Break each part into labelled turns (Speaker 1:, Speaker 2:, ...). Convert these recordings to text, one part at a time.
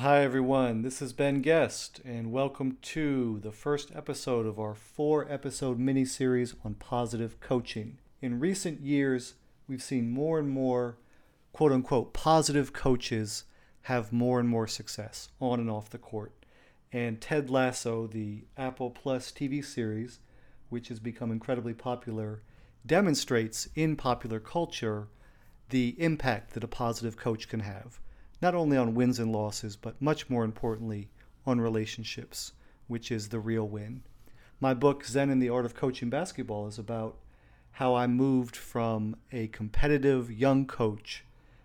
Speaker 1: Hi, everyone. This is Ben Guest, and welcome to the first episode of our four episode mini series on positive coaching. In recent years, we've seen more and more quote unquote positive coaches have more and more success on and off the court. And Ted Lasso, the Apple Plus TV series, which has become incredibly popular, demonstrates in popular culture the impact that a positive coach can have, not only on wins and losses, but much more importantly, on relationships, which is the real win. My book, Zen and the Art of Coaching Basketball, is about how I moved from a competitive young coach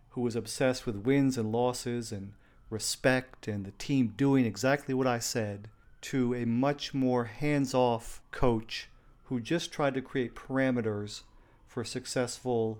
Speaker 1: who was obsessed with wins and losses and respect and the team doing exactly what I said to a much more hands off coach who just tried to create parameters for successful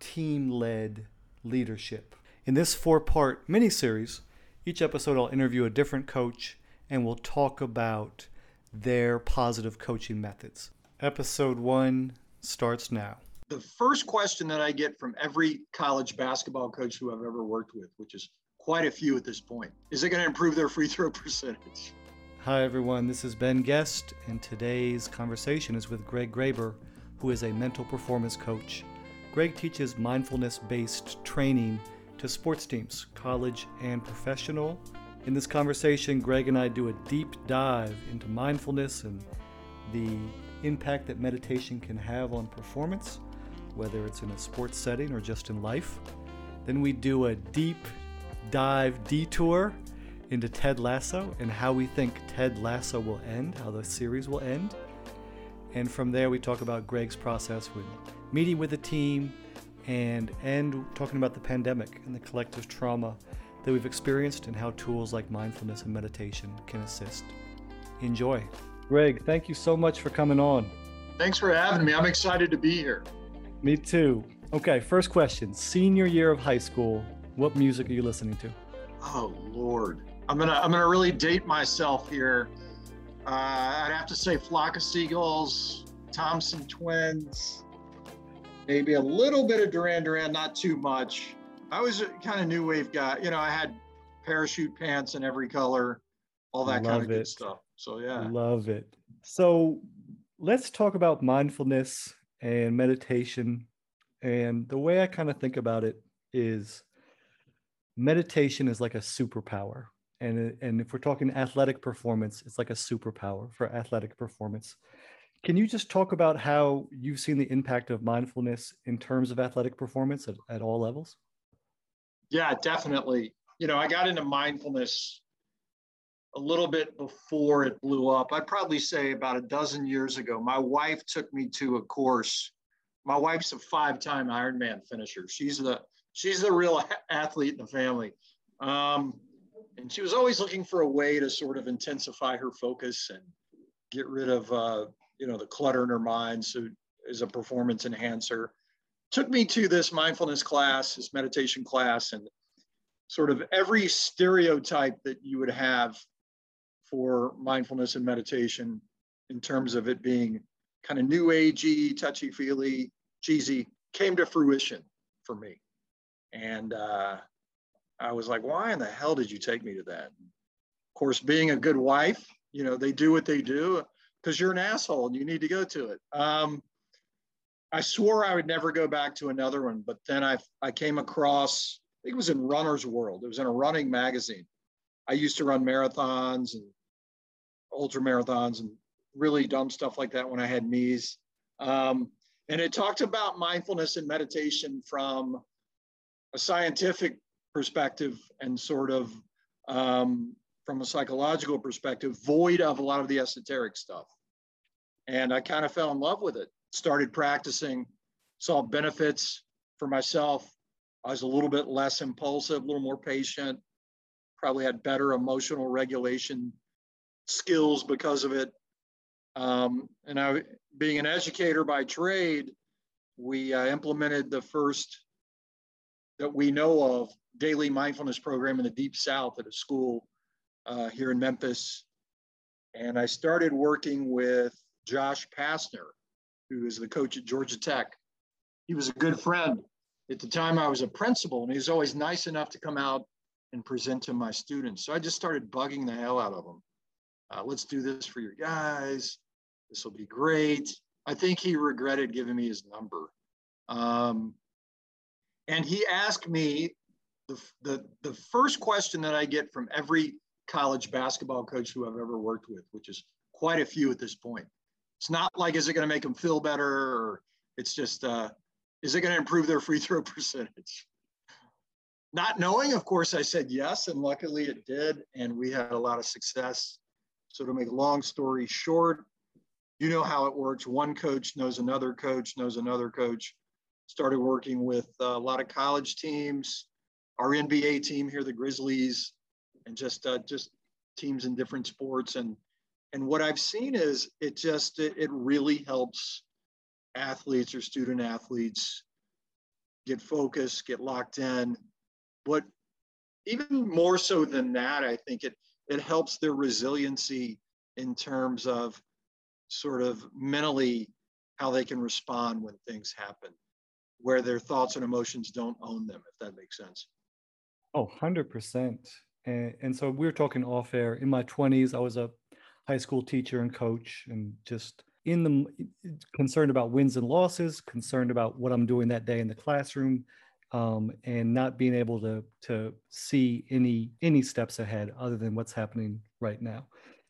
Speaker 1: team led leadership. In this four part mini series, each episode I'll interview a different coach and we'll talk about their positive coaching methods. Episode one starts now.
Speaker 2: The first question that I get from every college basketball coach who I've ever worked with, which is quite a few at this point, is it going to improve their free throw percentage?
Speaker 1: Hi, everyone. This is Ben Guest, and today's conversation is with Greg Graber, who is a mental performance coach. Greg teaches mindfulness based training to sports teams, college and professional. In this conversation, Greg and I do a deep dive into mindfulness and the impact that meditation can have on performance, whether it's in a sports setting or just in life. Then we do a deep dive detour into Ted Lasso and how we think Ted Lasso will end, how the series will end. And from there, we talk about Greg's process with meeting with the team and end talking about the pandemic and the collective trauma that we've experienced and how tools like mindfulness and meditation can assist. Enjoy. Greg, thank you so much for coming on.
Speaker 2: Thanks for having me. I'm excited to be here.
Speaker 1: Me too. Okay, first question. Senior year of high school, what music are you listening to?
Speaker 2: Oh Lord. I'm gonna I'm gonna really date myself here. Uh, I'd have to say Flock of Seagulls, Thompson Twins, maybe a little bit of Duran Duran, not too much. I was a kind of new wave guy. You know, I had parachute pants in every color, all that Love kind of it. good stuff. So yeah.
Speaker 1: Love it. So let's talk about mindfulness and meditation. And the way I kind of think about it is meditation is like a superpower and and if we're talking athletic performance it's like a superpower for athletic performance can you just talk about how you've seen the impact of mindfulness in terms of athletic performance at, at all levels?
Speaker 2: Yeah definitely. You know i got into mindfulness a little bit before it blew up. I'd probably say about a dozen years ago. My wife took me to a course. My wife's a five-time ironman finisher. She's the she's the real athlete in the family. Um, and she was always looking for a way to sort of intensify her focus and get rid of uh, you know the clutter in her mind so as a performance enhancer. Took me to this mindfulness class this meditation class and sort of every stereotype that you would have for mindfulness and meditation in terms of it being kind of new agey touchy feely cheesy came to fruition for me. And uh, I was like, why in the hell did you take me to that? Of course, being a good wife, you know, they do what they do because you're an asshole and you need to go to it. Um, I swore I would never go back to another one, but then I, I came across, I think it was in Runner's World. It was in a running magazine. I used to run marathons and ultra marathons and really dumb stuff like that when I had knees. Um, and it talked about mindfulness and meditation from a scientific perspective and sort of um, from a psychological perspective, void of a lot of the esoteric stuff. And I kind of fell in love with it, started practicing, saw benefits for myself. I was a little bit less impulsive, a little more patient, probably had better emotional regulation skills because of it. Um, and I, being an educator by trade, we uh, implemented the first that we know of daily mindfulness program in the deep south at a school uh, here in Memphis. And I started working with Josh Pastner, who is the coach at Georgia Tech. He was a good friend. At the time, I was a principal, and he was always nice enough to come out and present to my students. So I just started bugging the hell out of them. Uh, let's do this for your guys. This will be great. I think he regretted giving me his number. Um, and he asked me the, the, the first question that I get from every college basketball coach who I've ever worked with, which is quite a few at this point. It's not like, is it going to make them feel better? Or it's just, uh, is it going to improve their free throw percentage? Not knowing, of course, I said yes, and luckily it did. And we had a lot of success. So, to make a long story short, you know how it works. One coach knows another coach, knows another coach. Started working with a lot of college teams, our NBA team here, the Grizzlies, and just uh, just teams in different sports. And and what I've seen is it just it, it really helps athletes or student athletes get focused, get locked in. But even more so than that, I think it it helps their resiliency in terms of sort of mentally how they can respond when things happen, where their thoughts and emotions don't own them, if that makes sense.
Speaker 1: Oh, 100%. And, and so we were talking off air. In my 20s, I was a high school teacher and coach, and just in the concerned about wins and losses, concerned about what I'm doing that day in the classroom, um, and not being able to to see any any steps ahead other than what's happening right now.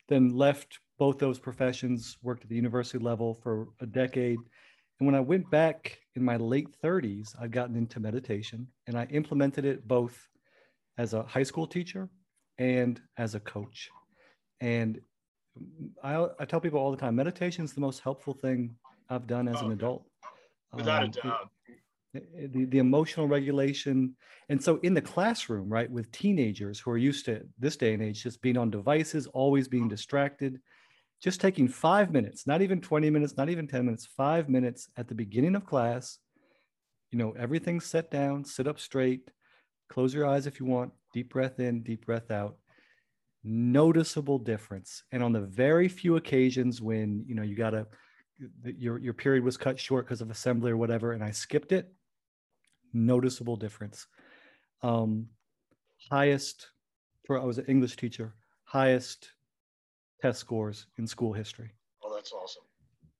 Speaker 1: Then left both those professions, worked at the university level for a decade. And when I went back in my late 30s, I'd gotten into meditation and I implemented it both as a high school teacher and as a coach. And I, I tell people all the time meditation is the most helpful thing I've done as oh, an adult.
Speaker 2: Without um, a doubt.
Speaker 1: The, the emotional regulation. And so in the classroom, right, with teenagers who are used to this day and age just being on devices, always being distracted, just taking five minutes, not even 20 minutes, not even 10 minutes, five minutes at the beginning of class, you know, everything's set down, sit up straight, close your eyes if you want, deep breath in, deep breath out. Noticeable difference. And on the very few occasions when, you know, you got to, your, your period was cut short because of assembly or whatever, and I skipped it, noticeable difference. Um, highest, for I was an English teacher, highest test scores in school history.
Speaker 2: Oh, that's awesome.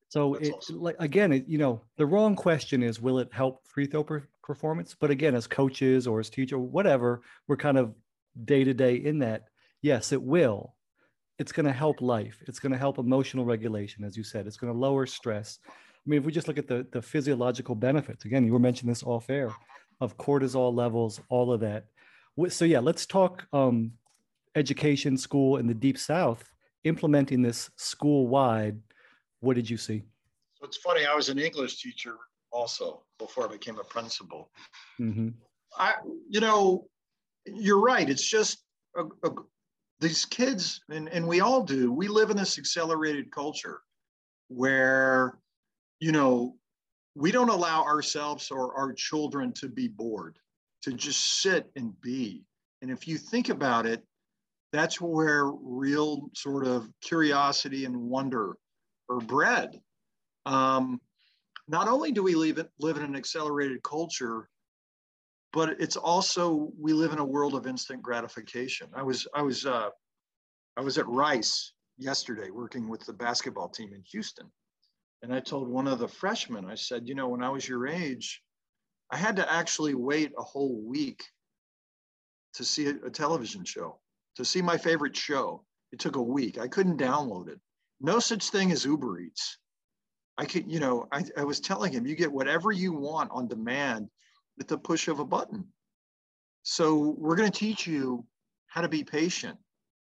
Speaker 1: So it awesome. like again, it, you know, the wrong question is, will it help free throw per- performance? But again, as coaches or as teacher, whatever, we're kind of day to day in that. Yes, it will. It's going to help life. It's going to help emotional regulation, as you said. It's going to lower stress. I mean, if we just look at the the physiological benefits, again, you were mentioning this off air, of cortisol levels, all of that. So yeah, let's talk um, education, school in the deep south, implementing this school wide what did you see?
Speaker 2: So it's funny. I was an English teacher also before I became a principal. Mm-hmm. I, you know, you're right. It's just a, a, these kids, and, and we all do. We live in this accelerated culture where, you know, we don't allow ourselves or our children to be bored, to just sit and be. And if you think about it, that's where real sort of curiosity and wonder are bred. Um, not only do we live, live in an accelerated culture, but it's also we live in a world of instant gratification. I was I was uh, I was at Rice yesterday working with the basketball team in Houston, and I told one of the freshmen, I said, you know, when I was your age, I had to actually wait a whole week to see a, a television show, to see my favorite show. It took a week. I couldn't download it no such thing as Uber Eats. I could, you know, I, I was telling him, you get whatever you want on demand with the push of a button. So we're going to teach you how to be patient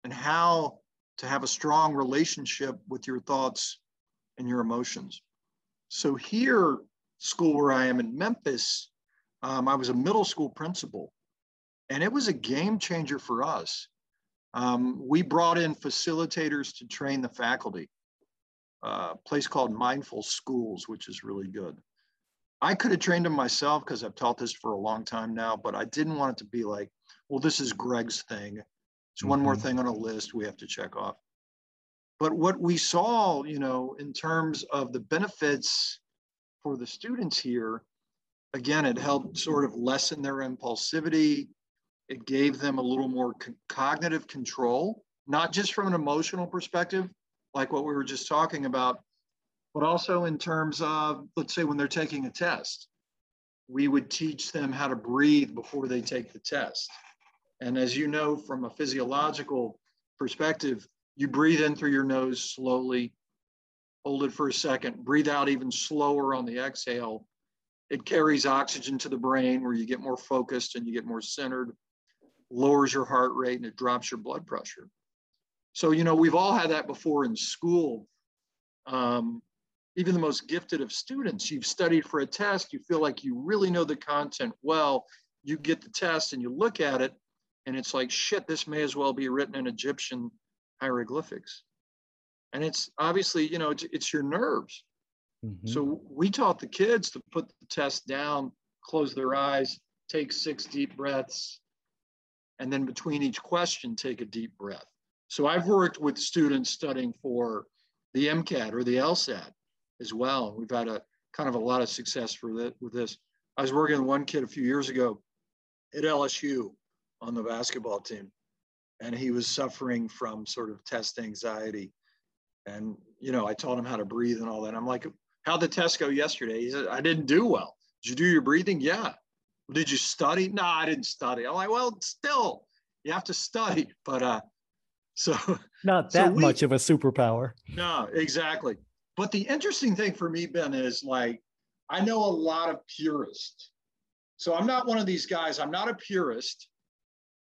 Speaker 2: and how to have a strong relationship with your thoughts and your emotions. So here, school where I am in Memphis, um, I was a middle school principal, and it was a game changer for us. Um, we brought in facilitators to train the faculty, uh, a place called Mindful Schools, which is really good. I could have trained them myself because I've taught this for a long time now, but I didn't want it to be like, well, this is Greg's thing. It's mm-hmm. one more mm-hmm. thing on a list we have to check off. But what we saw, you know, in terms of the benefits for the students here, again, it helped sort of lessen their impulsivity, It gave them a little more co- cognitive control, not just from an emotional perspective, like what we were just talking about, but also in terms of, let's say, when they're taking a test, we would teach them how to breathe before they take the test. And as you know, from a physiological perspective, you breathe in through your nose slowly, hold it for a second, breathe out even slower on the exhale. It carries oxygen to the brain where you get more focused and you get more centered, lowers your heart rate, and it drops your blood pressure. So, you know, we've all had that before in school. Um, even the most gifted of students, you've studied for a test, you feel like you really know the content well, you get the test and you look at it, and it's like, shit, this may as well be written in Egyptian hieroglyphics and it's obviously you know it's, it's your nerves mm-hmm. so we taught the kids to put the test down close their eyes take six deep breaths and then between each question take a deep breath so i've worked with students studying for the mcat or the lsat as well we've had a kind of a lot of success for that with this i was working with one kid a few years ago at lsu on the basketball team and he was suffering from sort of test anxiety and, you know, I told him how to breathe and all that. I'm like, how'd the test go yesterday? He said, I didn't do well. Did you do your breathing? Yeah. Did you study? No, I didn't study. I'm like, well, still, you have to study. But uh, so
Speaker 1: not that so we, much of a superpower.
Speaker 2: No, exactly. But the interesting thing for me, Ben, is like I know a lot of purists. So I'm not one of these guys. I'm not a purist.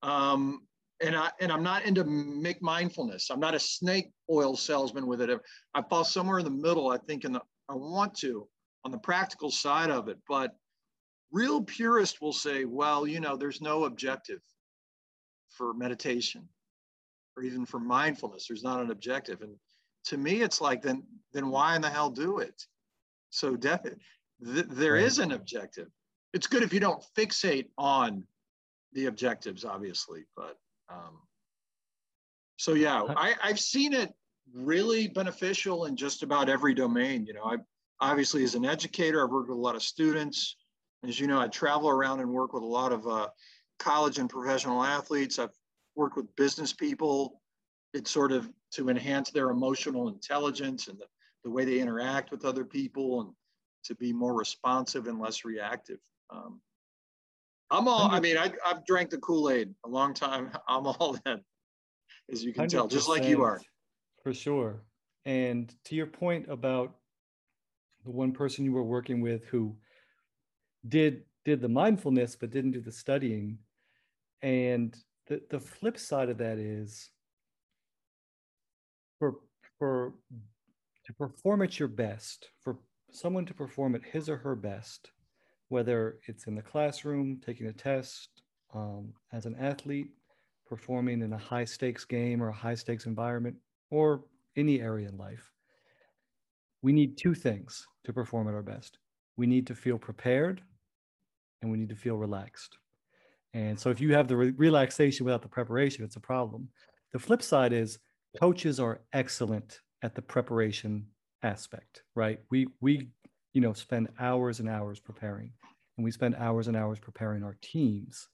Speaker 2: Um, and I and I'm not into make mindfulness. I'm not a snake oil salesman with it. I fall somewhere in the middle. I think in the I want to on the practical side of it, but real purist will say, well, you know, there's no objective for meditation or even for mindfulness. There's not an objective, and to me, it's like then then why in the hell do it? So definitely, th- there is an objective. It's good if you don't fixate on the objectives, obviously, but um, so yeah, I, I've seen it really beneficial in just about every domain. You know, I obviously as an educator, I've worked with a lot of students. As you know, I travel around and work with a lot of uh, college and professional athletes. I've worked with business people. It's sort of to enhance their emotional intelligence and the, the way they interact with other people and to be more responsive and less reactive. Um, I'm all. I mean, I, I've drank the Kool Aid a long time. I'm all in, as you can tell, just like you are.
Speaker 1: For sure. And to your point about the one person you were working with who did did the mindfulness but didn't do the studying, and the the flip side of that is for for to perform at your best, for someone to perform at his or her best, whether it's in the classroom, taking a test, um, as an athlete, performing in a high stakes game or a high stakes environment, or any area in life. We need two things to perform at our best. We need to feel prepared and we need to feel relaxed. And so if you have the re- relaxation without the preparation, it's a problem. The flip side is coaches are excellent at the preparation aspect, right? We we you know, spend hours and hours preparing, and we spend hours and hours preparing our teams,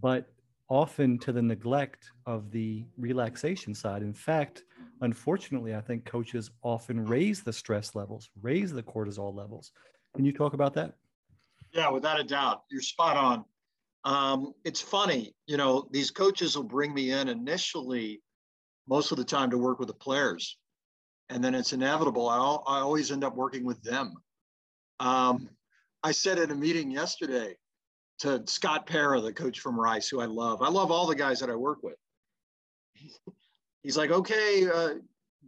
Speaker 1: but often to the neglect of the relaxation side. In fact, unfortunately, I think coaches often raise the stress levels, raise the cortisol levels. Can you talk about that?
Speaker 2: Yeah, without a doubt. You're spot on. Um, it's funny, you know, these coaches will bring me in initially, most of the time, to work with the players and then it's inevitable. I, I always end up working with them. Um, I said at a meeting yesterday to Scott Pera, the coach from Rice, who I love. I love all the guys that I work with. He's like, okay, uh,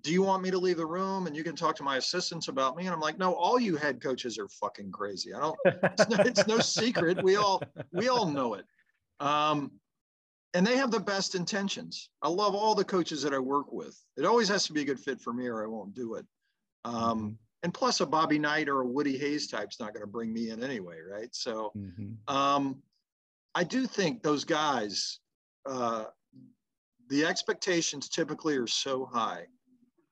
Speaker 2: do you want me to leave the room and you can talk to my assistants about me? And I'm like, no, all you head coaches are fucking crazy. I don't. It's no, it's no secret. We all we all know it. Um, and they have the best intentions. I love all the coaches that I work with. It always has to be a good fit for me, or I won't do it. Um, mm-hmm. and plus, a Bobby Knight or a Woody Hayes type's not going to bring me in anyway, right? So, mm-hmm. um, I do think those guys, uh, the expectations typically are so high.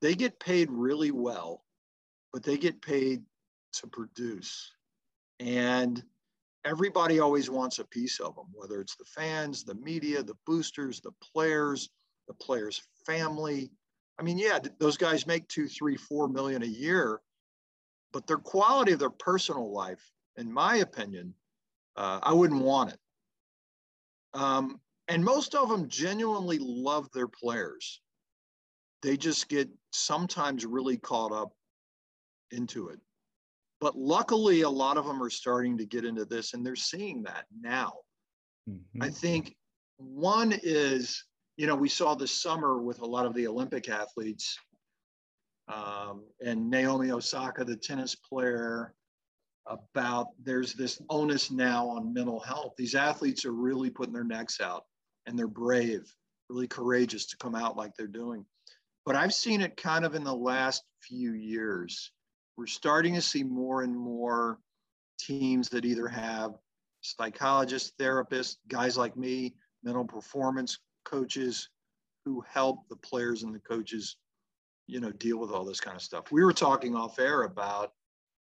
Speaker 2: They get paid really well, but they get paid to produce. And everybody always wants a piece of them, whether it's the fans, the media, the boosters, the players, the players' family. I mean, yeah, those guys make two, three, four million a year, but their quality of their personal life, in my opinion, uh, I wouldn't want it. Um, and most of them genuinely love their players. They just get sometimes really caught up into it. But luckily, a lot of them are starting to get into this and they're seeing that now. Mm-hmm. I think one is, you know, we saw this summer with a lot of the Olympic athletes um, and Naomi Osaka, the tennis player, about there's this onus now on mental health. These athletes are really putting their necks out and they're brave, really courageous to come out like they're doing. But I've seen it kind of in the last few years we're starting to see more and more teams that either have psychologists, therapists, guys like me, mental performance coaches who help the players and the coaches, you know, deal with all this kind of stuff. We were talking off air about,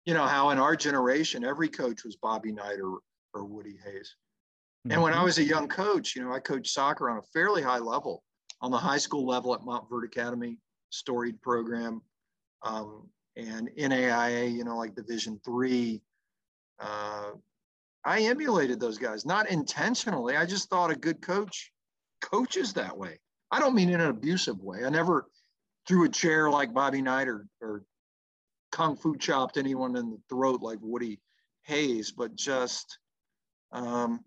Speaker 2: you know, how in our generation, every coach was Bobby Knight or, or Woody Hayes. And when I mm-hmm. was a young coach, you know, I coached soccer on a fairly high level, on the high school level at Montverde Academy, storied program. Um, and NAIA, you know, like Division three. Uh, I emulated those guys, not intentionally. I just thought a good coach coaches that way. I don't mean in an abusive way. I never threw a chair like Bobby Knight or, or kung fu chopped anyone in the throat like Woody Hayes, but just um,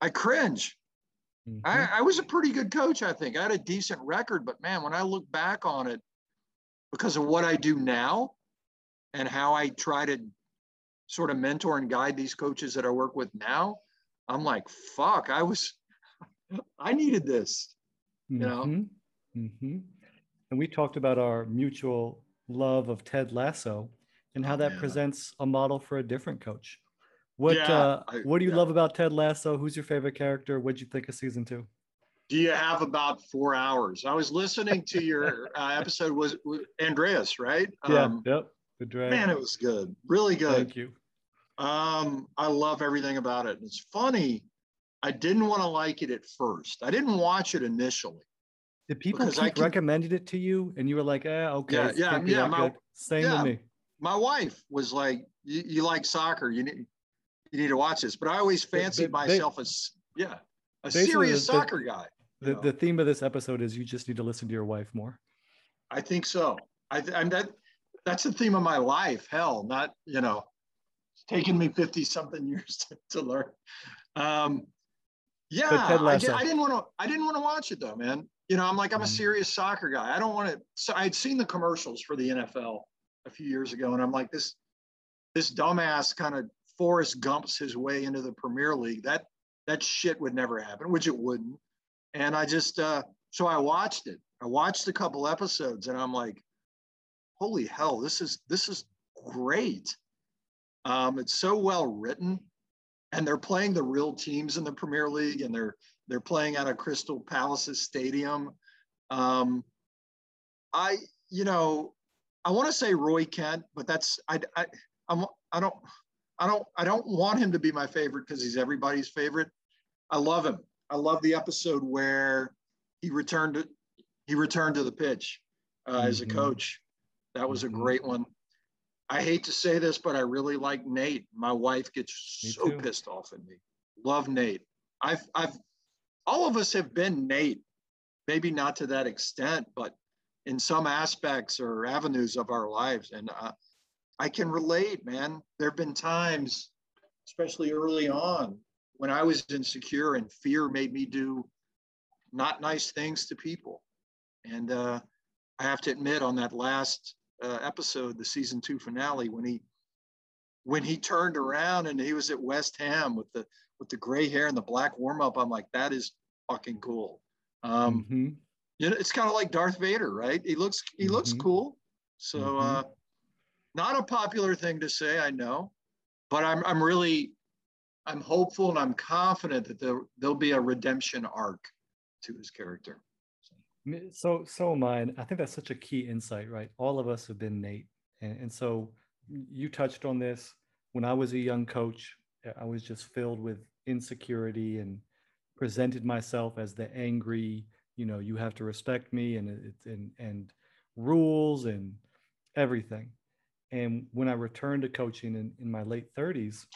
Speaker 2: I cringe. Mm-hmm. I, I was a pretty good coach, I think. I had a decent record, but man, when I look back on it, because of what I do now, and how I try to sort of mentor and guide these coaches that I work with now, I'm like, fuck, I was, I needed this, you know? Mm-hmm.
Speaker 1: Mm-hmm. And we talked about our mutual love of Ted Lasso and how that yeah. presents a model for a different coach. What yeah, uh, I, what do you yeah. love about Ted Lasso? Who's your favorite character? What'd you think of season two?
Speaker 2: Do you have about four hours? I was listening to your uh, episode was, was Andreas, right?
Speaker 1: Yeah. Um, yep.
Speaker 2: The drag. Man, it was good. Really good.
Speaker 1: Thank you.
Speaker 2: Um, I love everything about it. It's funny. I didn't want to like it at first. I didn't watch it initially.
Speaker 1: Did people keep can, recommending it to you, and you were like, "Eh, okay."
Speaker 2: Yeah, yeah, yeah. My,
Speaker 1: Same yeah, me.
Speaker 2: My wife was like, you, "You like soccer? You need, you need to watch this." But I always fancied they, myself as, yeah, a serious the, soccer guy.
Speaker 1: The, the theme of this episode is you just need to listen to your wife more.
Speaker 2: I think so. I, I'm that that's the theme of my life. Hell, not you know, it's taken me fifty something years to, to learn. Um, yeah, I, I, didn't want to. I didn't want to watch it though, man. You know, I'm like I'm a mm-hmm. serious soccer guy. I don't want to. So I'd seen the commercials for the NFL a few years ago, and I'm like this this dumbass kind of Forrest Gumps his way into the Premier League. That that shit would never happen, which it wouldn't. And I just uh, so I watched it. I watched a couple episodes, and I'm like, holy hell, this is this is great. Um, it's so well written, and they're playing the real teams in the Premier League, and they're they're playing out of Crystal Palace's stadium. Um, I, you know, I want to say Roy Kent, but that's I I I'm, I don't I don't I don't want him to be my favorite because he's everybody's favorite. I love him. I love the episode where he returned to he returned to the pitch uh, mm-hmm. as a mm-hmm. coach that was a mm-hmm. great one. I hate to say this, but I really like Nate. My wife gets me so too. pissed off at me. Love Nate. I've, I've, all of us have been Nate, maybe not to that extent, but in some aspects or avenues of our lives. And uh, I can relate, man. There have been times, especially early on, when I was insecure and fear made me do not nice things to people. And uh, I have to admit, on that last uh, episode, the season two finale, when he when he turned around and he was at West Ham with the with the gray hair and the black warm up, I'm like, that is fucking cool. Um, mm-hmm. You know, it's kind of like Darth Vader, right? He looks he mm-hmm. looks cool. So mm-hmm. uh, not a popular thing to say, I know, but I'm I'm really I'm hopeful and I'm confident that there there'll be a redemption arc to his character.
Speaker 1: So, so mine. I think that's such a key insight, right? All of us have been Nate, and, and so you touched on this. When I was a young coach, I was just filled with insecurity and presented myself as the angry, you know, you have to respect me and and and rules and everything. And when I returned to coaching in, in my late 30s,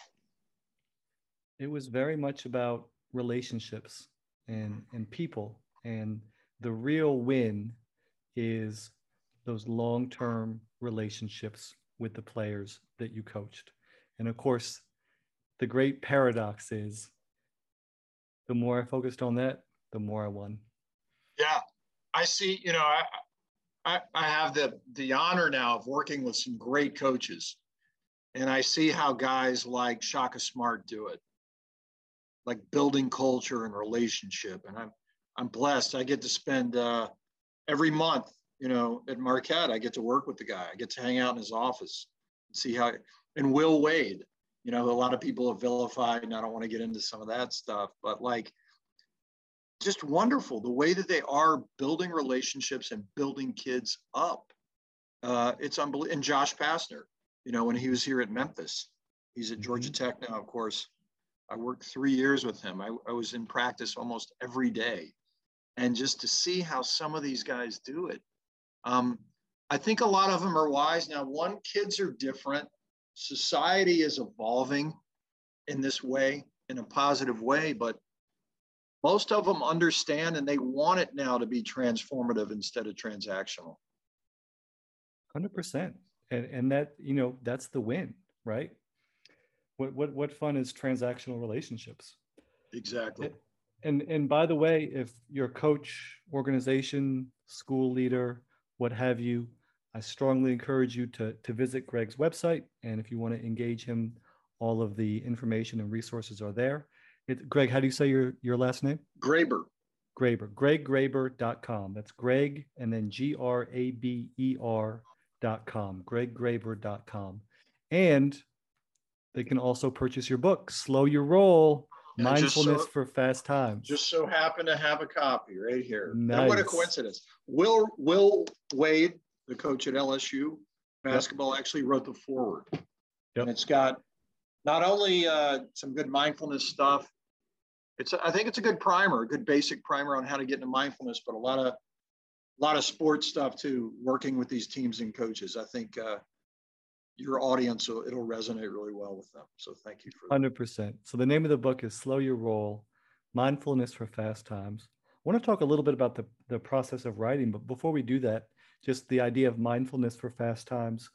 Speaker 1: it was very much about relationships and and people. And the real win is those long-term relationships with the players that you coached. And of course, the great paradox is the more I focused on that, the more I won.
Speaker 2: Yeah. I see, you know, I I, I have the the honor now of working with some great coaches. And I see how guys like Shaka Smart do it. Like building culture and relationship. And I'm I'm blessed. I get to spend uh, every month, you know, at Marquette. I get to work with the guy. I get to hang out in his office and see how. And Will Wade, you know, a lot of people have vilified, and I don't want to get into some of that stuff, but like, just wonderful the way that they are building relationships and building kids up. Uh, it's unbelievable. And Josh Pastner, you know, when he was here at Memphis, he's at Georgia mm-hmm. Tech now, of course. I worked three years with him. I, I was in practice almost every day and just to see how some of these guys do it. Um, I think a lot of them are wise. Now, one, kids are different. Society is evolving in this way, in a positive way, but most of them understand and they want it now to be transformative instead of transactional.
Speaker 1: 100%. And, and that, you know, that's the win, right? What, what, what fun is transactional relationships?
Speaker 2: Exactly
Speaker 1: and and by the way, if your coach, organization, school leader, what have you, I strongly encourage you to to visit Greg's website. And if you want to engage him, all of the information and resources are there. It, Greg, how do you say your your last name?
Speaker 2: Graber.
Speaker 1: Graber. GregGraber.com. That's Greg and then G R A B E R.com. GregGraber.com. And they can also purchase your book, Slow Your Roll Mindfulness so, for fast times.
Speaker 2: Just so happen to have a copy right here. Nice. what a coincidence. Will Will Wade, the coach at LSU basketball, yep. actually wrote the foreword. Yep. And it's got not only uh, some good mindfulness stuff. It's I think it's a good primer, a good basic primer on how to get into mindfulness, but a lot of a lot of sports stuff too. Working with these teams and coaches, I think uh, your audience will it'll resonate really well with them. So thank you for
Speaker 1: 100%. So the name of the book is Slow Your Roll: Mindfulness for Fast Times. I want to talk a little bit about the, the process of writing, but before we do that, just the idea of mindfulness for fast times.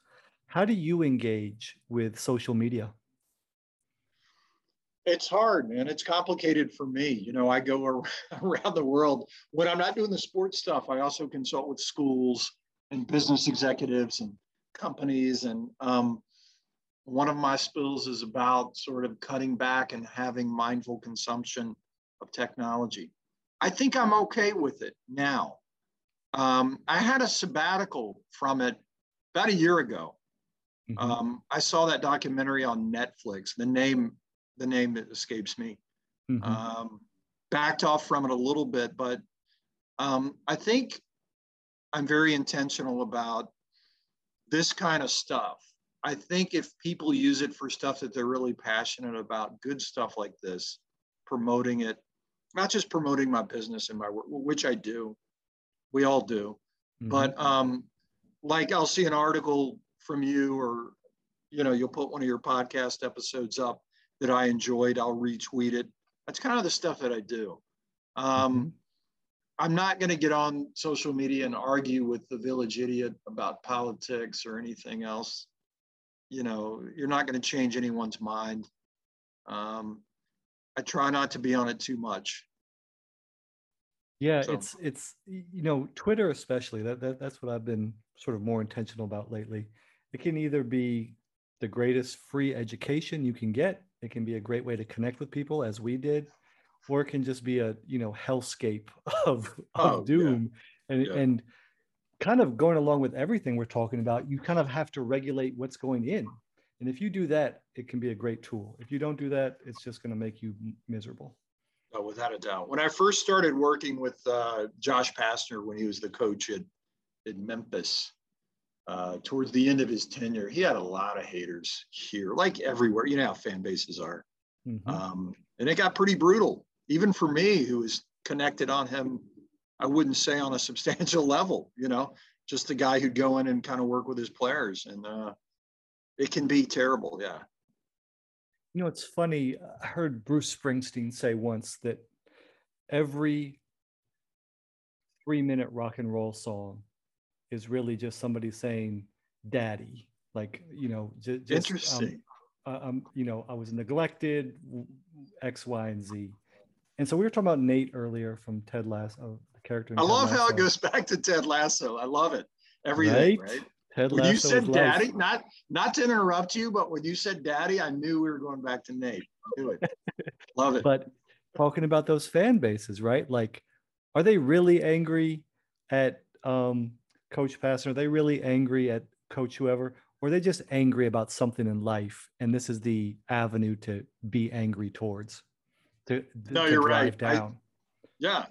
Speaker 1: How do you engage with social media?
Speaker 2: It's hard, man. It's complicated for me. You know, I go around the world. When I'm not doing the sports stuff, I also consult with schools and business executives and companies. And um, one of my spills is about sort of cutting back and having mindful consumption of technology. I think I'm okay with it now. Um, I had a sabbatical from it about a year ago. Mm-hmm. Um, I saw that documentary on Netflix. The name, the name that escapes me. Mm-hmm. Um, backed off from it a little bit, but um, I think I'm very intentional about this kind of stuff. I think if people use it for stuff that they're really passionate about, good stuff like this, promoting it, not just promoting my business and my work, which I do, we all do, mm-hmm. but um, like I'll see an article from you or, you know, you'll put one of your podcast episodes up that I enjoyed, I'll retweet it. That's kind of the stuff that I do. Um, mm-hmm. I'm not going to get on social media and argue with the village idiot about politics or anything else. You know, you're not going to change anyone's mind. Um, I try not to be on it too much.
Speaker 1: Yeah, so. it's it's you know Twitter especially that, that that's what I've been sort of more intentional about lately. It can either be the greatest free education you can get. It can be a great way to connect with people, as we did or it can just be a you know hellscape of, of oh, doom. Yeah. and yeah. and kind of going along with everything we're talking about you kind of have to regulate what's going in. And if you do that it can be a great tool. If you don't do that it's just going to make you miserable.
Speaker 2: Oh, without a doubt. When i first started working with uh, josh pastner when he was the coach at, at memphis uh, towards the end of his tenure he had a lot of haters here like everywhere you know how fan bases are Mm-hmm. Um, and it got pretty brutal, even for me, who was connected on him. I wouldn't say on a substantial level, you know, just the guy who'd go in and kind of work with his players, and uh, it can be terrible. Yeah.
Speaker 1: You know, it's funny. I heard Bruce Springsteen say once that every three minute rock and roll song is really just somebody saying daddy like you know just, just
Speaker 2: um, interesting
Speaker 1: um, um, you know i was neglected x y and z and so we were talking about nate earlier from ted lasso the character
Speaker 2: i love how it goes back to ted lasso i love it everything right, right? Ted when you said daddy, life. not not to interrupt you, but when you said daddy, I knew we were going back to Nate. Do it. Love it.
Speaker 1: But talking about those fan bases, right? Like are they really angry at um, Coach Pastner? Are they really angry at Coach whoever? Or are they just angry about something in life? And this is the avenue to be angry towards. To,
Speaker 2: no, to you're right. I, yeah.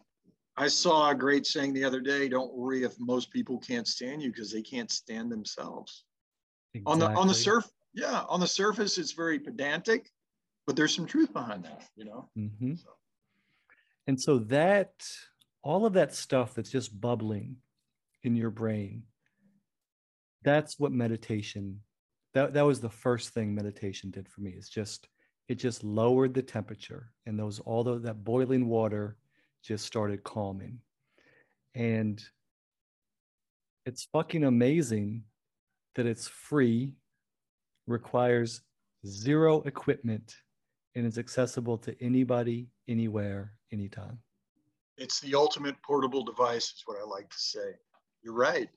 Speaker 2: I saw a great saying the other day don't worry if most people can't stand you because they can't stand themselves. Exactly. On the on the surf, yeah, on the surface, it's very pedantic, but there's some truth behind that, you know.
Speaker 1: Mm-hmm. So. And so that all of that stuff that's just bubbling in your brain. That's what meditation that, that was the first thing meditation did for me. It's just it just lowered the temperature and those although that boiling water just started calming. And it's fucking amazing that it's free requires zero equipment and is accessible to anybody anywhere anytime.
Speaker 2: It's the ultimate portable device is what i like to say you're right.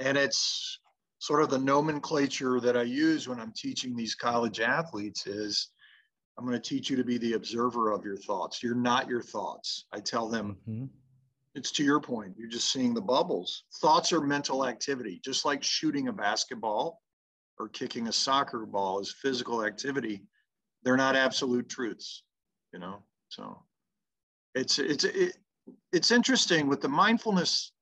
Speaker 2: And it's sort of the nomenclature that i use when i'm teaching these college athletes is i'm going to teach you to be the observer of your thoughts. You're not your thoughts. I tell them mm-hmm. it's to your point. You're just seeing the bubbles. Thoughts are mental activity. Just like shooting a basketball or kicking a soccer ball is physical activity they're not absolute truths you know? So it's it's it, it's interesting with the mindfulness,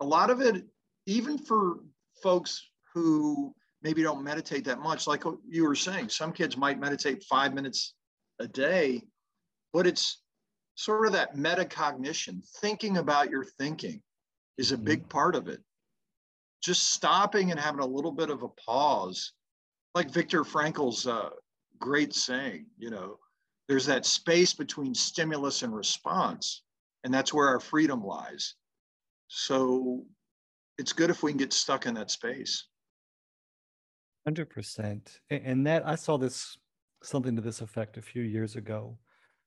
Speaker 2: a lot of it, even for folks who maybe don't meditate that much, like you were saying, some kids might meditate five minutes a day, but it's sort of that metacognition, thinking about your thinking is a mm-hmm. big part of it. Just stopping and having a little bit of a pause, like Viktor Frankl's uh, great saying, you know, there's that space between stimulus and response and that's where our freedom lies. So it's good if we can get stuck in that space.
Speaker 1: 100%. And that I saw this something to this effect a few years ago,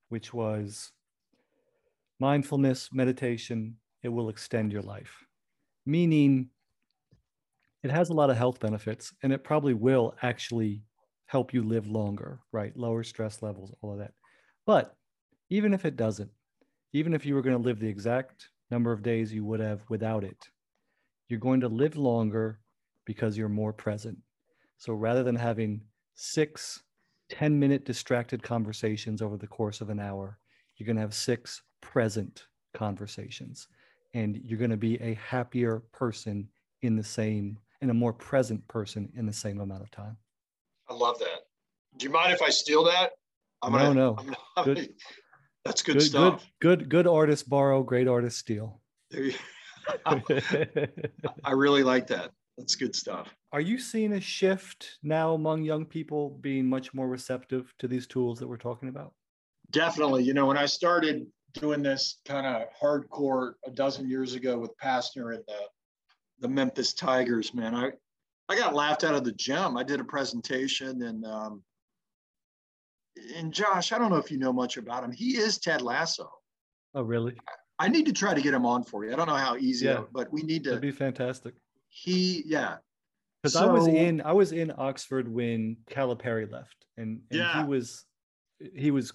Speaker 1: which was mindfulness, meditation, it will extend your life. Meaning it has a lot of health benefits and it probably will actually help you live longer, right? Lower stress levels, all of that. But even if it doesn't, even if you were going to live the exact number of days you would have without it, you're going to live longer because you're more present. So rather than having six 10 minute distracted conversations over the course of an hour, you're going to have six present conversations. And you're going to be a happier person in the same, and a more present person in the same amount of time.
Speaker 2: I love that. Do you mind if I steal that?
Speaker 1: I'm no, gonna, no.
Speaker 2: I'm I'm gonna, that's good, good stuff.
Speaker 1: Good, good, good artists borrow, great artists steal.
Speaker 2: I really like that. That's good stuff.
Speaker 1: Are you seeing a shift now among young people being much more receptive to these tools that we're talking about?
Speaker 2: Definitely. You know, when I started doing this kind of hardcore a dozen years ago with Pastner and the, the Memphis Tigers, man, I, I got laughed out of the gym. I did a presentation and um, and Josh, I don't know if you know much about him. He is Ted Lasso.
Speaker 1: Oh, really?
Speaker 2: I need to try to get him on for you. I don't know how easy, yeah. but we need to.
Speaker 1: That'd be fantastic.
Speaker 2: He, yeah.
Speaker 1: Because so, I was in, I was in Oxford when Calipari left, and, and yeah. he was, he was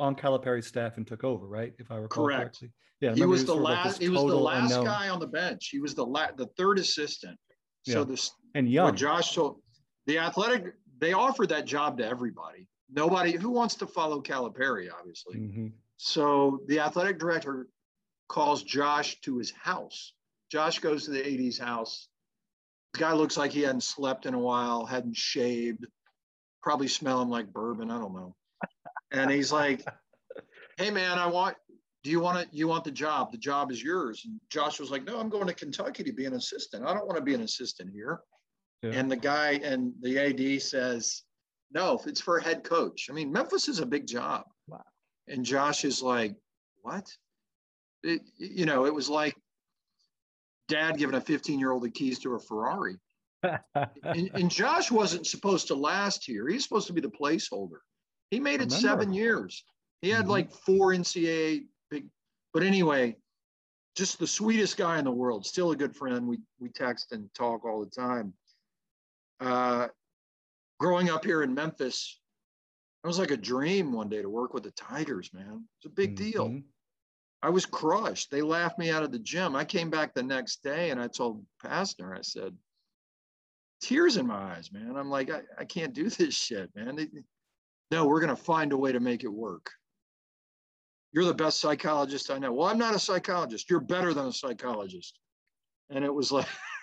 Speaker 1: on Calipari's staff and took over, right? If I recall
Speaker 2: correct.
Speaker 1: correctly.
Speaker 2: Yeah, he was, the last. Like he was the last unknown. guy on the bench. He was the la- the third assistant. So yeah. this
Speaker 1: and young.
Speaker 2: Josh told the athletic. They offered that job to everybody nobody who wants to follow Calipari, obviously. Mm-hmm. So the athletic director calls Josh to his house. Josh goes to the AD's house. The guy looks like he hadn't slept in a while, hadn't shaved, probably smelling like bourbon. I don't know. and he's like, "Hey man, I want. Do you want to? You want the job? The job is yours." And Josh was like, "No, I'm going to Kentucky to be an assistant. I don't want to be an assistant here." Yeah. And the guy and the AD says, "No, it's for a head coach. I mean, Memphis is a big job." Wow. And Josh is like, "What?" It, you know, it was like dad giving a 15 year old the keys to a Ferrari. and, and, Josh wasn't supposed to last here. He's supposed to be the placeholder. He made it seven years. He had mm-hmm. like four NCAA big, but anyway, just the sweetest guy in the world. Still a good friend. We we text and talk all the time. Uh, growing up here in Memphis, it was like a dream one day to work with the Tigers. Man, it's a big mm-hmm. deal. I was crushed. They laughed me out of the gym. I came back the next day and I told Pastner, I said, tears in my eyes, man. I'm like, I, I can't do this shit, man. They, no, we're going to find a way to make it work. You're the best psychologist I know. Well, I'm not a psychologist. You're better than a psychologist. And it was like,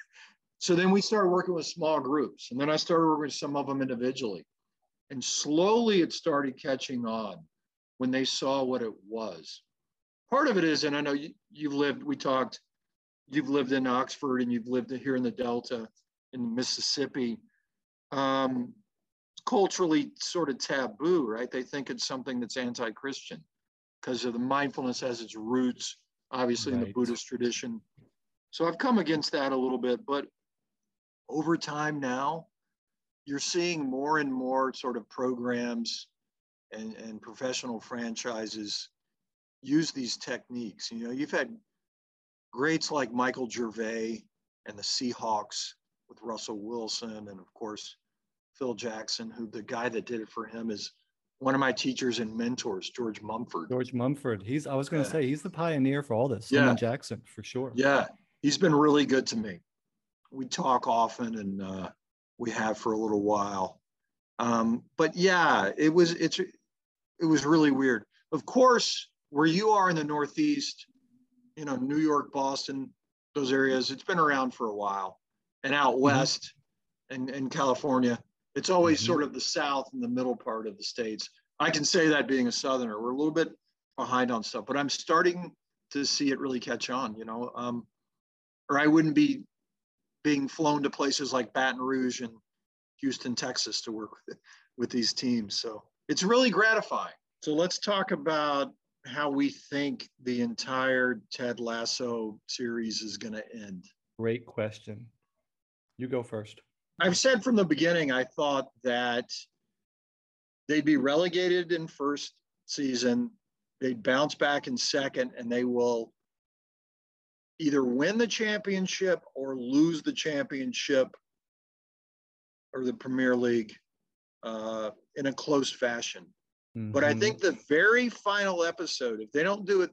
Speaker 2: so then we started working with small groups. And then I started working with some of them individually. And slowly it started catching on when they saw what it was. Part of it is, and I know you, you've lived, we talked, you've lived in Oxford and you've lived here in the Delta in Mississippi. Um, culturally sort of taboo, right? They think it's something that's anti-Christian because of the mindfulness has its roots, obviously, right. in the Buddhist tradition. So I've come against that a little bit, but over time now, you're seeing more and more sort of programs and, and professional franchises use these techniques. You know, you've had greats like Michael Gervais and the Seahawks with Russell Wilson, and of course, Phil Jackson, who the guy that did it for him is one of my teachers and mentors, George Mumford.
Speaker 1: George Mumford. He's I was going to yeah. say he's the pioneer for all this. Yeah, Jackson for sure.
Speaker 2: Yeah, he's been really good to me. We talk often, and uh, we have for a little while. Um, but yeah, it was it's it was really weird. Of course, where you are in the Northeast, you know, New York, Boston, those areas, it's been around for a while. And out mm-hmm. west and, and California, it's always mm-hmm. sort of the South and the middle part of the States. I can say that being a Southerner, we're a little bit behind on stuff, but I'm starting to see it really catch on, you know, um, or I wouldn't be being flown to places like Baton Rouge and Houston, Texas to work with, with these teams. So it's really gratifying. So let's talk about how we think the entire Ted Lasso series is going to end.
Speaker 1: Great question. You go first.
Speaker 2: I've said from the beginning, I thought that they'd be relegated in first season, they'd bounce back in second, and they will either win the championship or lose the championship or the Premier League uh, in a close fashion. Mm-hmm. But I mm-hmm. think the very final episode, if they don't do it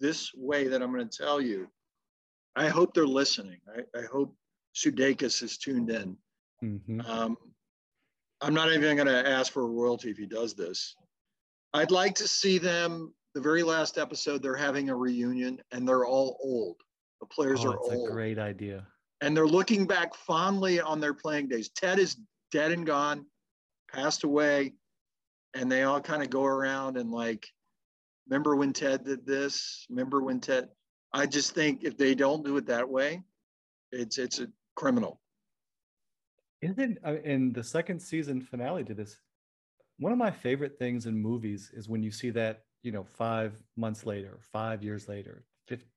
Speaker 2: this way that I'm going to tell you, I hope they're listening. I, I hope Sudeikis is tuned in. Mm-hmm. Um, I'm not even going to ask for a royalty if he does this. I'd like to see them. The very last episode, they're having a reunion, and they're all old. The players oh, are old.
Speaker 1: a great idea.
Speaker 2: And they're looking back fondly on their playing days. Ted is dead and gone, passed away and they all kind of go around and like, remember when Ted did this? Remember when Ted? I just think if they don't do it that way, it's it's a criminal.
Speaker 1: Isn't uh, in the second season finale to this? One of my favorite things in movies is when you see that you know five months later, five years later,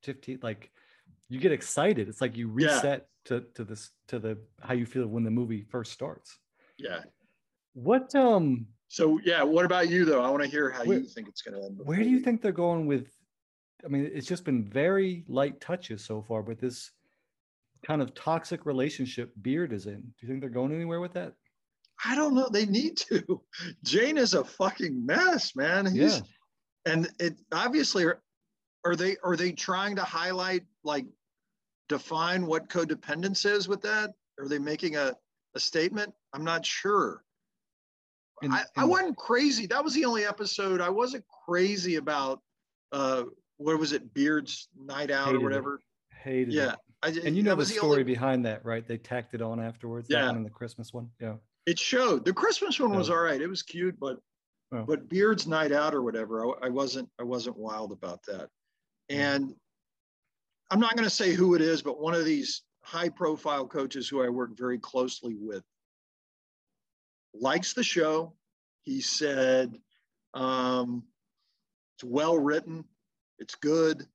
Speaker 1: 15 like you get excited. It's like you reset yeah. to to this to the how you feel when the movie first starts.
Speaker 2: Yeah.
Speaker 1: What um
Speaker 2: so yeah, what about you though? I want to hear how where, you think it's going to end.
Speaker 1: Where do you think they're going with? I mean, it's just been very light touches so far, but this kind of toxic relationship Beard is in. Do you think they're going anywhere with that?
Speaker 2: I don't know. They need to. Jane is a fucking mess, man. He's, yeah. And it obviously are, are they are they trying to highlight like define what codependence is with that? Are they making a, a statement? I'm not sure. And, I, I wasn't crazy. That was the only episode I wasn't crazy about. Uh, what was it, Beard's Night Out or whatever? It.
Speaker 1: Hated yeah. it. and you know the story the only... behind that, right? They tacked it on afterwards.
Speaker 2: Yeah.
Speaker 1: That one the Christmas one. Yeah.
Speaker 2: It showed. The Christmas one was all right. It was cute, but Oh. But Beard's night out or whatever, I, I wasn't I wasn't wild about that. And I'm not going to say who it is, but one of these high profile coaches who I work very closely with likes the show. He said um, it's well written, it's good,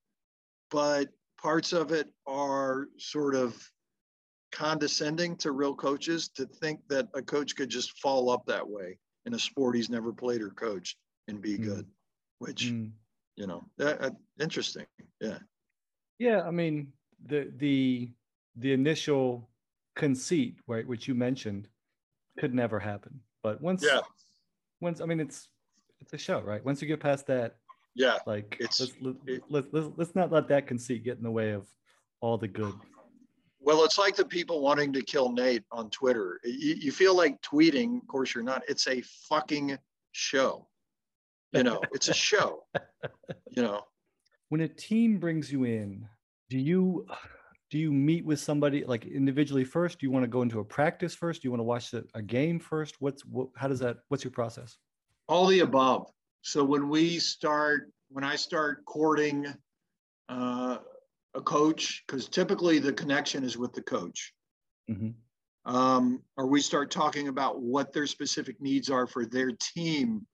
Speaker 2: but parts of it are sort of condescending to real coaches to think that a coach could just fall up that way in a sport he's never played or coached and be mm. good, which, mm. you know, uh, interesting. Yeah.
Speaker 1: Yeah. I mean, the, the, the initial conceit, right, which you mentioned, could never happen. But once, yeah, once, I mean, it's, it's a show, right? Once you get past that,
Speaker 2: yeah,
Speaker 1: like it's let's, let, it, let's, let's, let's not let that conceit get in the way of all the good.
Speaker 2: Well, it's like the people wanting to kill Nate on Twitter. You, you feel like tweeting. Of course, you're not. It's a fucking show. You know, it's a show. You know,
Speaker 1: when a team brings you in, do you do you meet with somebody like individually first? Do you want to go into a practice first? Do you want to watch the, a game first? What's what, how does that? What's your process?
Speaker 2: All the above. So when we start, when I start courting uh, a coach, because typically the connection is with the coach. Mm-hmm. Um, or we start talking about what their specific needs are for their team,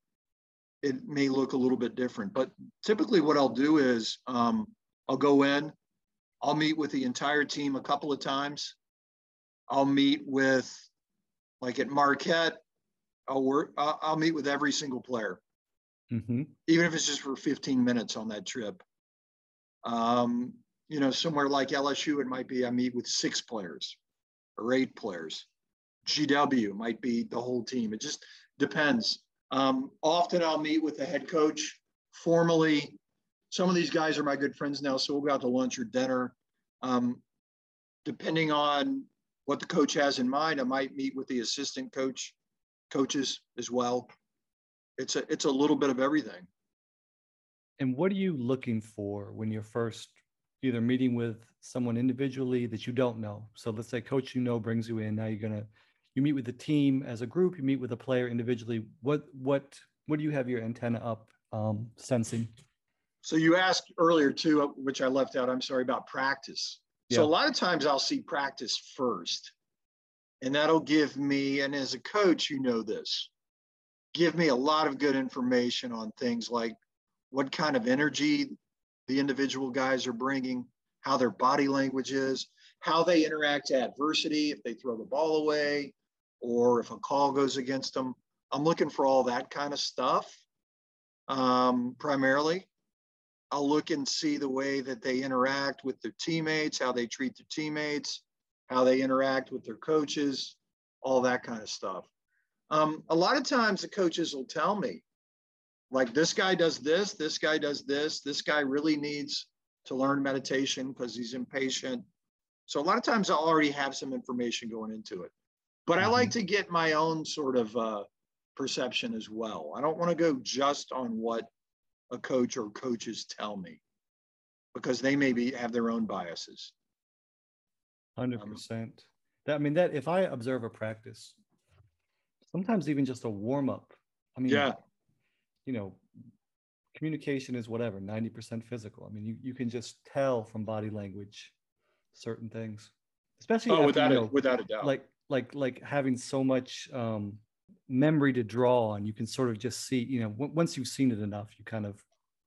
Speaker 2: it may look a little bit different. But typically, what I'll do is um, I'll go in, I'll meet with the entire team a couple of times. I'll meet with, like at Marquette, I'll work. I'll, I'll meet with every single player, mm-hmm. even if it's just for 15 minutes on that trip. Um, you know, somewhere like LSU, it might be I meet with six players or eight players. GW might be the whole team. It just depends. Um, often I'll meet with the head coach formally some of these guys are my good friends now, so we'll go out to lunch or dinner. Um, depending on what the coach has in mind, I might meet with the assistant coach, coaches as well. It's a it's a little bit of everything.
Speaker 1: And what are you looking for when you're first either meeting with someone individually that you don't know? So let's say coach you know brings you in. Now you're gonna you meet with the team as a group. You meet with a player individually. What what what do you have your antenna up um, sensing?
Speaker 2: So you asked earlier too, uh, which I left out. I'm sorry about practice. Yeah. So a lot of times I'll see practice first, and that'll give me. And as a coach, you know this, give me a lot of good information on things like what kind of energy the individual guys are bringing, how their body language is, how they interact to adversity, if they throw the ball away, or if a call goes against them. I'm looking for all that kind of stuff um, primarily. I'll look and see the way that they interact with their teammates, how they treat their teammates, how they interact with their coaches, all that kind of stuff. Um, a lot of times the coaches will tell me, like, this guy does this, this guy does this, this guy really needs to learn meditation because he's impatient. So a lot of times I'll already have some information going into it. But I like mm-hmm. to get my own sort of uh, perception as well. I don't want to go just on what a coach or coaches tell me because they maybe have their own biases.
Speaker 1: Hundred um, percent. That I mean that if I observe a practice, sometimes even just a warm up. I mean, yeah, you know, communication is whatever, ninety percent physical. I mean, you you can just tell from body language certain things, especially
Speaker 2: oh, after, without you know, a, without a doubt.
Speaker 1: Like like like having so much um, memory to draw on you can sort of just see you know w- once you've seen it enough you kind of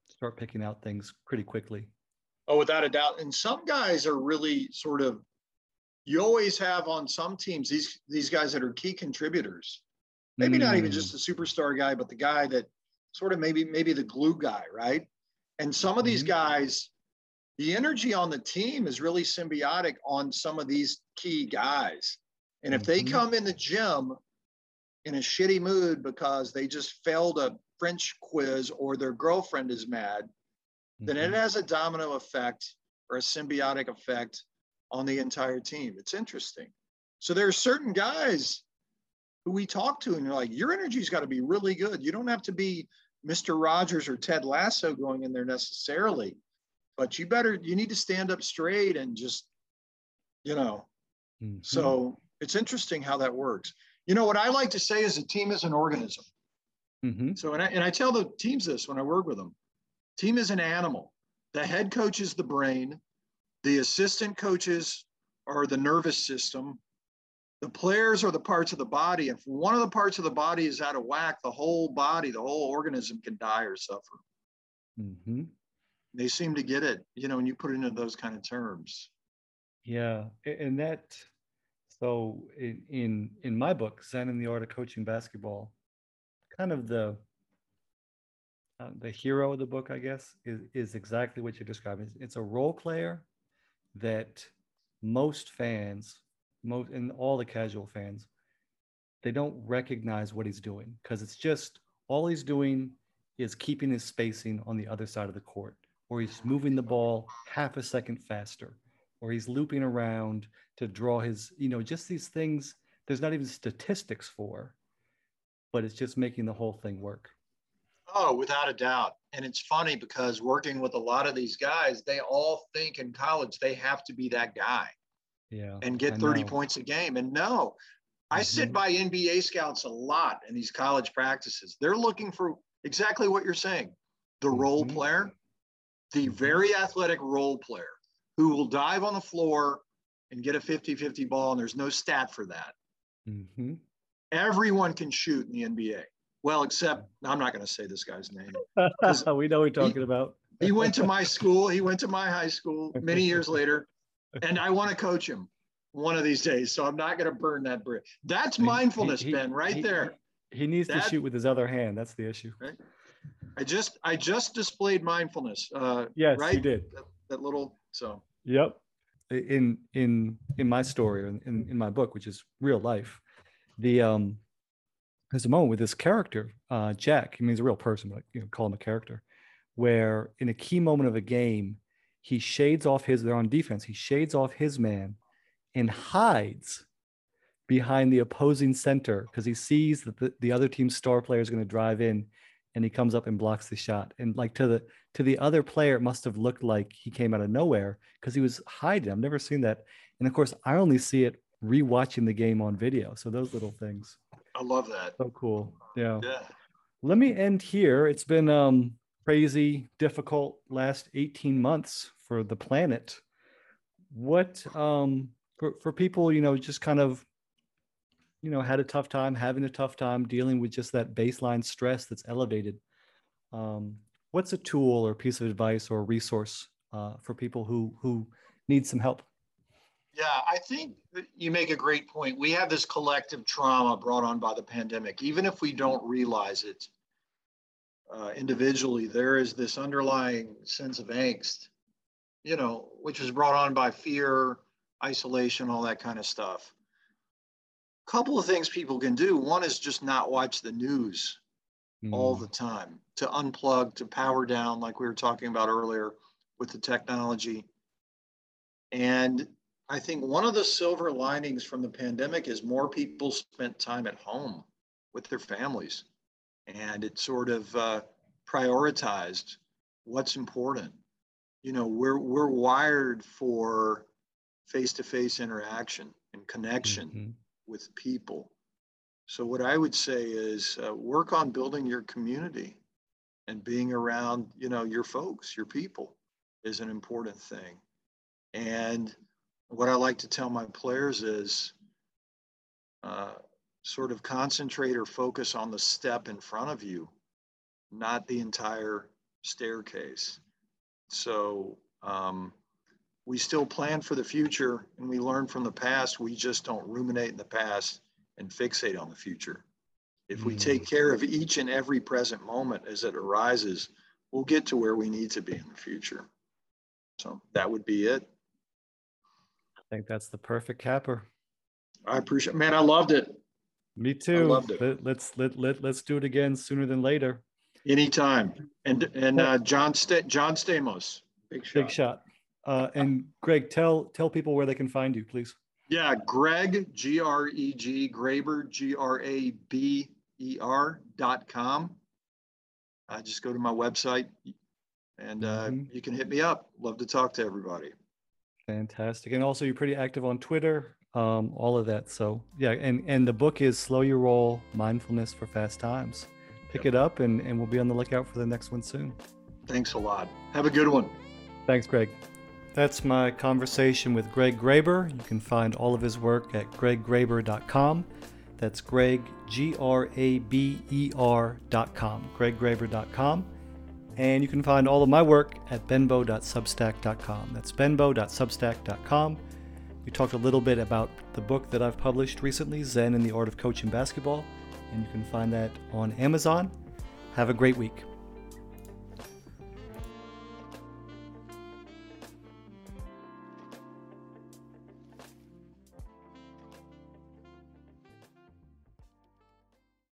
Speaker 1: start picking out things pretty quickly
Speaker 2: oh without a doubt and some guys are really sort of you always have on some teams these these guys that are key contributors maybe mm. not even just mm. the superstar guy but the guy that sort of maybe maybe the glue guy right and some of these mm-hmm. guys the energy on the team is really symbiotic on some of these key guys and if mm-hmm. they come in the gym in a shitty mood because they just failed a French quiz or their girlfriend is mad, mm-hmm. then it mm-hmm. has a domino effect or a symbiotic effect on the entire team. It's interesting. So there are certain guys who we talk to and you're like, your energy's got to be really good. You don't have to be Mr. Rogers or Ted Lasso going in there necessarily, but you better, you need to stand up straight and just, you know. Mm-hmm. So it's interesting how that works. You know, what I like to say is a team is an organism. Mm-hmm. So, and I, and I tell the teams this when I work with them team is an animal. The head coach is the brain, the assistant coaches are the nervous system, the players are the parts of the body. If one of the parts of the body is out of whack, the whole body, the whole organism can die or suffer. Mm-hmm. They seem to get it, you know, when you put it into those kind of terms.
Speaker 1: Yeah, and that. So in in in my book, Zen and the Art of Coaching Basketball, kind of the uh, the hero of the book, I guess, is is exactly what you're describing. It's, it's a role player that most fans, most and all the casual fans, they don't recognize what he's doing because it's just all he's doing is keeping his spacing on the other side of the court, or he's moving the ball half a second faster, or he's looping around to draw his, you know, just these things. There's not even statistics for, but it's just making the whole thing work.
Speaker 2: Oh, without a doubt. And it's funny because working with a lot of these guys, they all think in college they have to be that guy.
Speaker 1: Yeah.
Speaker 2: And get 30 points a game. And no, I mm-hmm. sit by NBA scouts a lot in these college practices. They're looking for exactly what you're saying the mm-hmm. role player, the mm-hmm. very athletic role player who will dive on the floor and get a 50 50 ball, and there's no stat for that. Mm-hmm. Everyone can shoot in the NBA. Well, except I'm not going to say this guy's name.
Speaker 1: we know we're talking he, about.
Speaker 2: he went to my school. He went to my high school many years later, and I want to coach him one of these days. So I'm not going to burn that bridge. That's mindfulness, he, he, Ben, right there.
Speaker 1: He needs that, to shoot with his other hand. That's the issue. Right?
Speaker 2: I just I just displayed mindfulness. Uh,
Speaker 1: yes,
Speaker 2: right?
Speaker 1: you did.
Speaker 2: That, that, little so.
Speaker 1: Yep. In in in my story in, in my book, which is real life, the um there's a moment with this character, uh, Jack. I mean, he's a real person, but you know, call him a character, where in a key moment of a game, he shades off his. They're on defense. He shades off his man, and hides behind the opposing center because he sees that the, the other team's star player is going to drive in, and he comes up and blocks the shot. And like to the to the other player, it must have looked like he came out of nowhere because he was hiding. I've never seen that. And of course, I only see it rewatching the game on video. So those little things.
Speaker 2: I love that.
Speaker 1: So cool. Yeah.
Speaker 2: Yeah.
Speaker 1: Let me end here. It's been um crazy, difficult last 18 months for the planet. What um for, for people, you know, just kind of you know, had a tough time, having a tough time dealing with just that baseline stress that's elevated. Um, what's a tool or piece of advice or resource uh, for people who who need some help?
Speaker 2: Yeah, I think you make a great point. We have this collective trauma brought on by the pandemic. Even if we don't realize it uh, individually, there is this underlying sense of angst, you know, which is brought on by fear, isolation, all that kind of stuff. Couple of things people can do. One is just not watch the news mm. all the time, to unplug, to power down, like we were talking about earlier with the technology. And I think one of the silver linings from the pandemic is more people spent time at home with their families, and it sort of uh, prioritized what's important. You know, we're we're wired for face-to-face interaction and connection mm-hmm. With people. So what I would say is uh, work on building your community and being around, you know, your folks, your people is an important thing. And what I like to tell my players is uh, sort of concentrate or focus on the step in front of you, not the entire staircase. So um, we still plan for the future and we learn from the past. We just don't ruminate in the past and fixate on the future. If we take mm. care of each and every present moment as it arises, we'll get to where we need to be in the future. So that would be it.
Speaker 1: I think that's the perfect capper.
Speaker 2: I appreciate man, I loved it.
Speaker 1: Me too. I loved it. Let, let's let, let let's do it again sooner than later.
Speaker 2: Anytime. And and uh, John St- John Stamos.
Speaker 1: Big shot. Big shot. Uh, and Greg, tell tell people where they can find you, please.
Speaker 2: Yeah, Greg G R E G Graber G R A B E R dot com. I just go to my website and uh, mm-hmm. you can hit me up. Love to talk to everybody.
Speaker 1: Fantastic. And also you're pretty active on Twitter, um, all of that. So yeah, and, and the book is Slow Your Roll, Mindfulness for Fast Times. pick it up, and, and we'll be on the lookout for the next one soon.
Speaker 2: Thanks a lot. Have a good one.
Speaker 1: Thanks, Greg. That's my conversation with Greg Graber. You can find all of his work at greggraber.com. That's Greg, G R A B E R.com, greggraber.com. And you can find all of my work at benbow.substack.com. That's benbow.substack.com. We talked a little bit about the book that I've published recently, Zen and the Art of Coaching Basketball, and you can find that on Amazon. Have a great week.